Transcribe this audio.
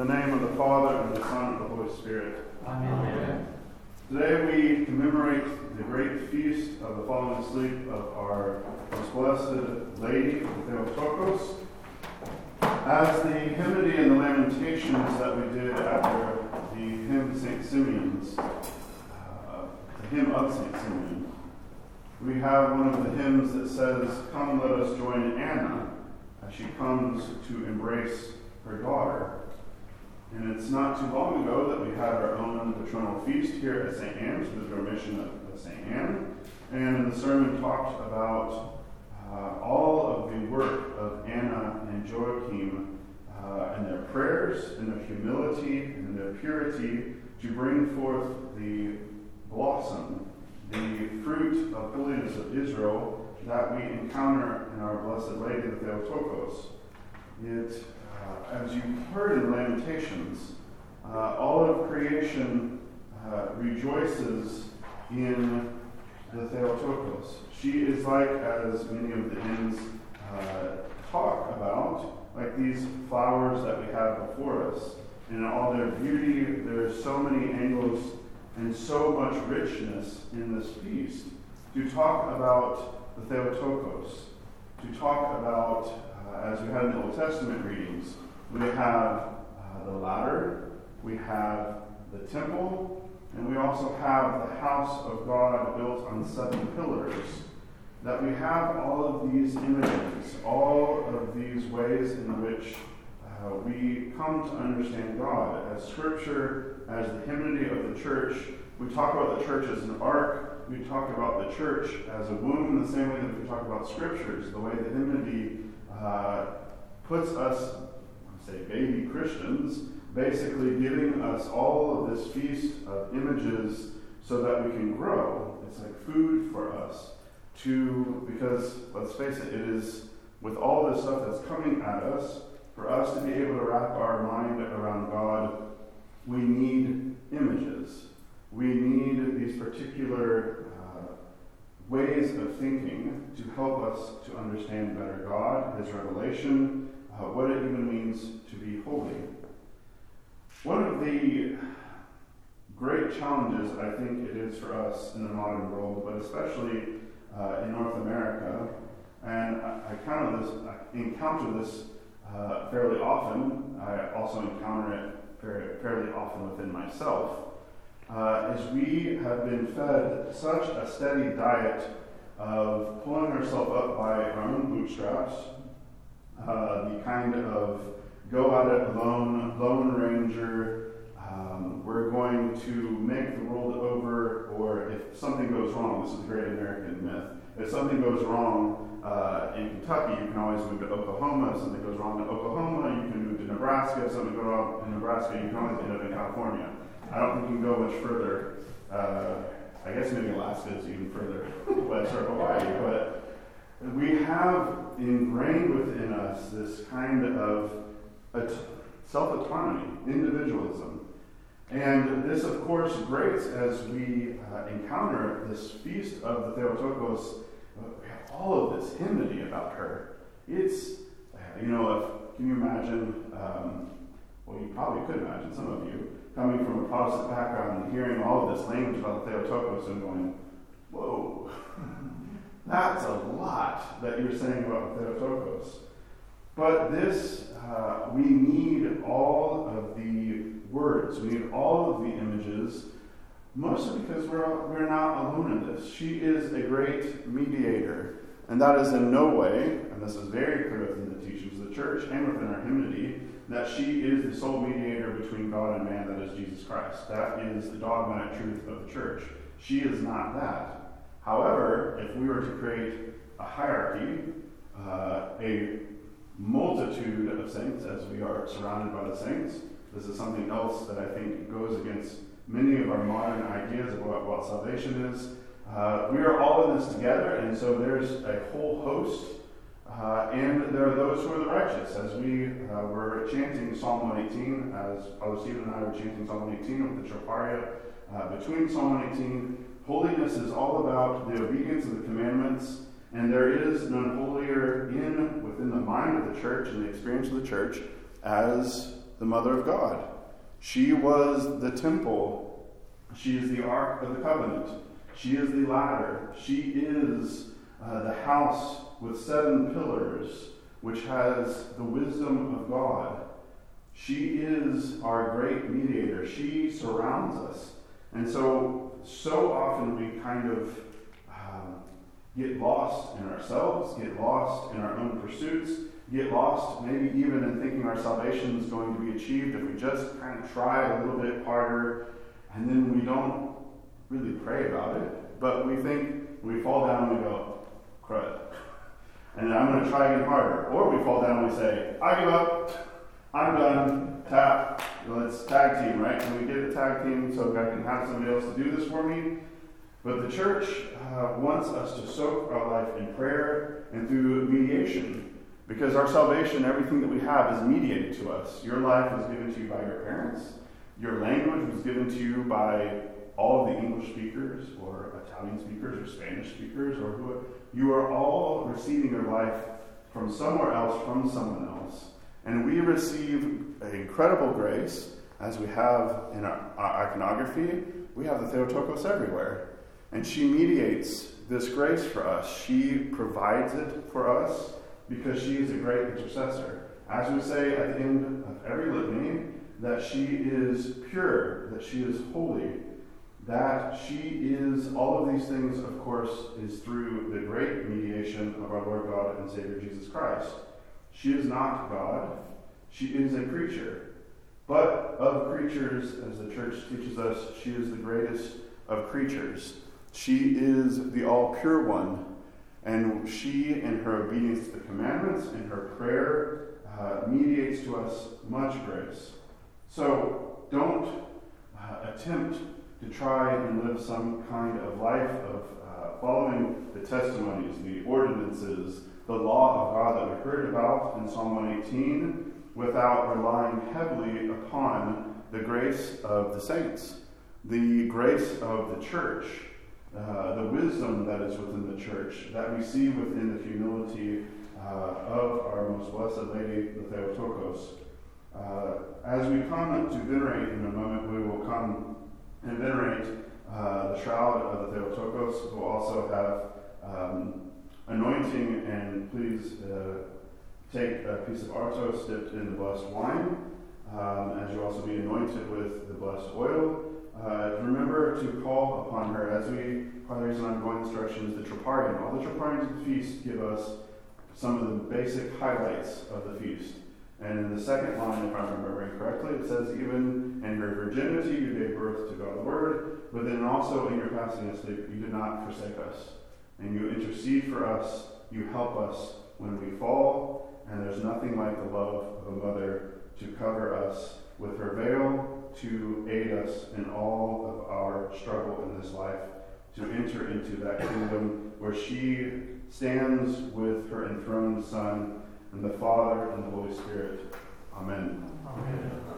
the name of the Father, and the Son, and the Holy Spirit. Amen. Today we commemorate the great feast of the fallen asleep of our most blessed Lady, Theotokos. As the hymnody and the lamentations that we did after the hymn St. Simeon's, uh, the hymn of St. Simeon, we have one of the hymns that says, Come, let us join Anna as she comes to embrace her daughter. And it's not too long ago that we had our own patronal feast here at St. Anne's the of, of St. Anne. And the sermon talked about uh, all of the work of Anna and Joachim uh, and their prayers and their humility and their purity to bring forth the blossom, the fruit of holiness of Israel that we encounter in our Blessed Lady, the Theotokos. It uh, as you heard in Lamentations, uh, all of creation uh, rejoices in the Theotokos. She is like, as many of the hymns uh, talk about, like these flowers that we have before us. In all their beauty, there's so many angles and so much richness in this feast. To talk about the Theotokos, to talk about uh, as we had in the Old Testament readings, we have uh, the ladder, we have the temple, and we also have the house of God built on seven pillars. That we have all of these images, all of these ways in which uh, we come to understand God. As Scripture, as the hymnody of the church, we talk about the church as an ark. We talk about the church as a womb in the same way that we talk about Scriptures, the way the hymnody uh, puts us, say, baby Christians, basically giving us all of this feast of images so that we can grow. It's like food for us to, because let's face it, it is with all this stuff that's coming at us, for us to be able to wrap our mind around God, we need images. We need these particular ways of thinking to help us to understand better God, His revelation, uh, what it even means to be holy. One of the great challenges I think it is for us in the modern world, but especially uh, in North America, and I, I, this, I encounter this uh, fairly often. I also encounter it fairly often within myself uh, is we have been fed such a steady diet of pulling ourselves up by our own bootstraps, uh, the kind of go at it alone, lone ranger, um, we're going to make the world over, or if something goes wrong, this is a great American myth. If something goes wrong uh, in Kentucky, you can always move to Oklahoma. If something goes wrong in Oklahoma, you can move to Nebraska. If something goes wrong in Nebraska, you can always end up in California. I don't think you can go much further. Uh, I guess maybe Alaska is even further west or Hawaii, but we have ingrained within us this kind of self autonomy, individualism. And this, of course, grates as we uh, encounter this feast of the Theotokos. We have all of this hymnody about her. It's, you know, if, can you imagine? Um, well, you probably could imagine, some of you, coming from a Protestant background and hearing all of this language about the Theotokos and going, whoa, that's a lot that you're saying about Theotokos. But this, uh, we need all of the words, we need all of the images, mostly because we're, we're not alone in this. She is a great mediator. And that is in no way, and this is very clear within the teachings of the church and within our hymnody, that she is the sole mediator between God and man, that is Jesus Christ. That is the dogmatic truth of the church. She is not that. However, if we were to create a hierarchy, uh, a multitude of saints, as we are surrounded by the saints, this is something else that I think goes against many of our modern ideas about what salvation is. Uh, we are all in this together, and so there's a whole host uh, and there are those who are the righteous. As we uh, were chanting Psalm 118, as Stephen and I were chanting Psalm 118 with the Troparia, uh, between Psalm 118, holiness is all about the obedience of the commandments, and there is none holier in within the mind of the church and the experience of the church as the mother of God. She was the temple. She is the ark of the covenant. She is the ladder. She is uh, the house with seven pillars, which has the wisdom of God. She is our great mediator. She surrounds us. And so, so often we kind of um, get lost in ourselves, get lost in our own pursuits, get lost maybe even in thinking our salvation is going to be achieved if we just kind of try a little bit harder and then we don't really pray about it, but we think we fall down and we go, crud. And I'm going to try again harder. Or we fall down and we say, I give up. I'm done. Tap. Let's tag team, right? Can we get a tag team so I can have somebody else to do this for me. But the church uh, wants us to soak our life in prayer and through mediation. Because our salvation, everything that we have, is mediated to us. Your life was given to you by your parents. Your language was given to you by all of the English speakers, or Italian speakers, or Spanish speakers, or who. You are all receiving your life from somewhere else, from someone else. And we receive an incredible grace, as we have in our, our iconography. We have the Theotokos everywhere. And she mediates this grace for us. She provides it for us because she is a great intercessor. As we say at the end of every litany, that she is pure, that she is holy, that she is, all of these things, of course, is through the great mediation of our Lord God and Savior Jesus Christ. She is not God, she is a creature. But of creatures, as the church teaches us, she is the greatest of creatures. She is the all pure one, and she, in her obedience to the commandments, in her prayer, uh, mediates to us much grace. So don't uh, attempt to try and live some kind of life of uh, following the testimonies, the ordinances, the law of God that we heard about in Psalm 118 without relying heavily upon the grace of the saints, the grace of the church, uh, the wisdom that is within the church, that we see within the humility uh, of our most blessed Lady, the Theotokos. Uh, as we come to venerate in a moment, we will come and venerate uh, the shroud of the Theotokos. We'll also have um, anointing, and please uh, take a piece of artos dipped in the blessed wine, um, as you also be anointed with the blessed oil. Uh, remember to call upon her as we, part of the reason I'm going instructions, the Troparion. All the Troparions of the feast give us some of the basic highlights of the feast. And in the second line, if I'm remembering it says, even in her virginity you gave birth to God the Word, but then also in your passing asleep you did not forsake us. And you intercede for us, you help us when we fall, and there's nothing like the love of a mother to cover us with her veil, to aid us in all of our struggle in this life, to enter into that kingdom where she stands with her enthroned Son and the Father and the Holy Spirit. Amen. Amen.